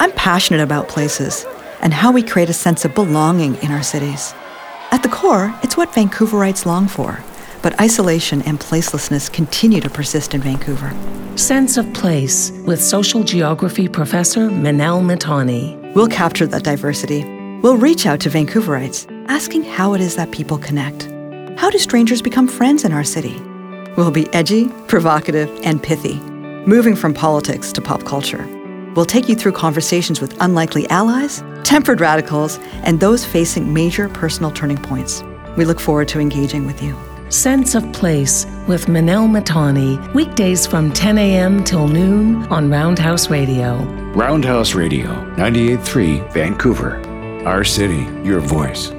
I'm passionate about places and how we create a sense of belonging in our cities. At the core, it's what Vancouverites long for, but isolation and placelessness continue to persist in Vancouver. Sense of Place with social geography professor Minelle Mahtani. We'll capture that diversity. We'll reach out to Vancouverites, asking how it is that people connect. How do strangers become friends in our city? We'll be edgy, provocative, and pithy, moving from politics to pop culture. We'll take you through conversations with unlikely allies, tempered radicals, and those facing major personal turning points. We look forward to engaging with you. Sense of Place with Minelle Mahtani, weekdays from 10 a.m. till noon on Roundhouse Radio. Roundhouse Radio, 98.3 Vancouver. Our city, your voice.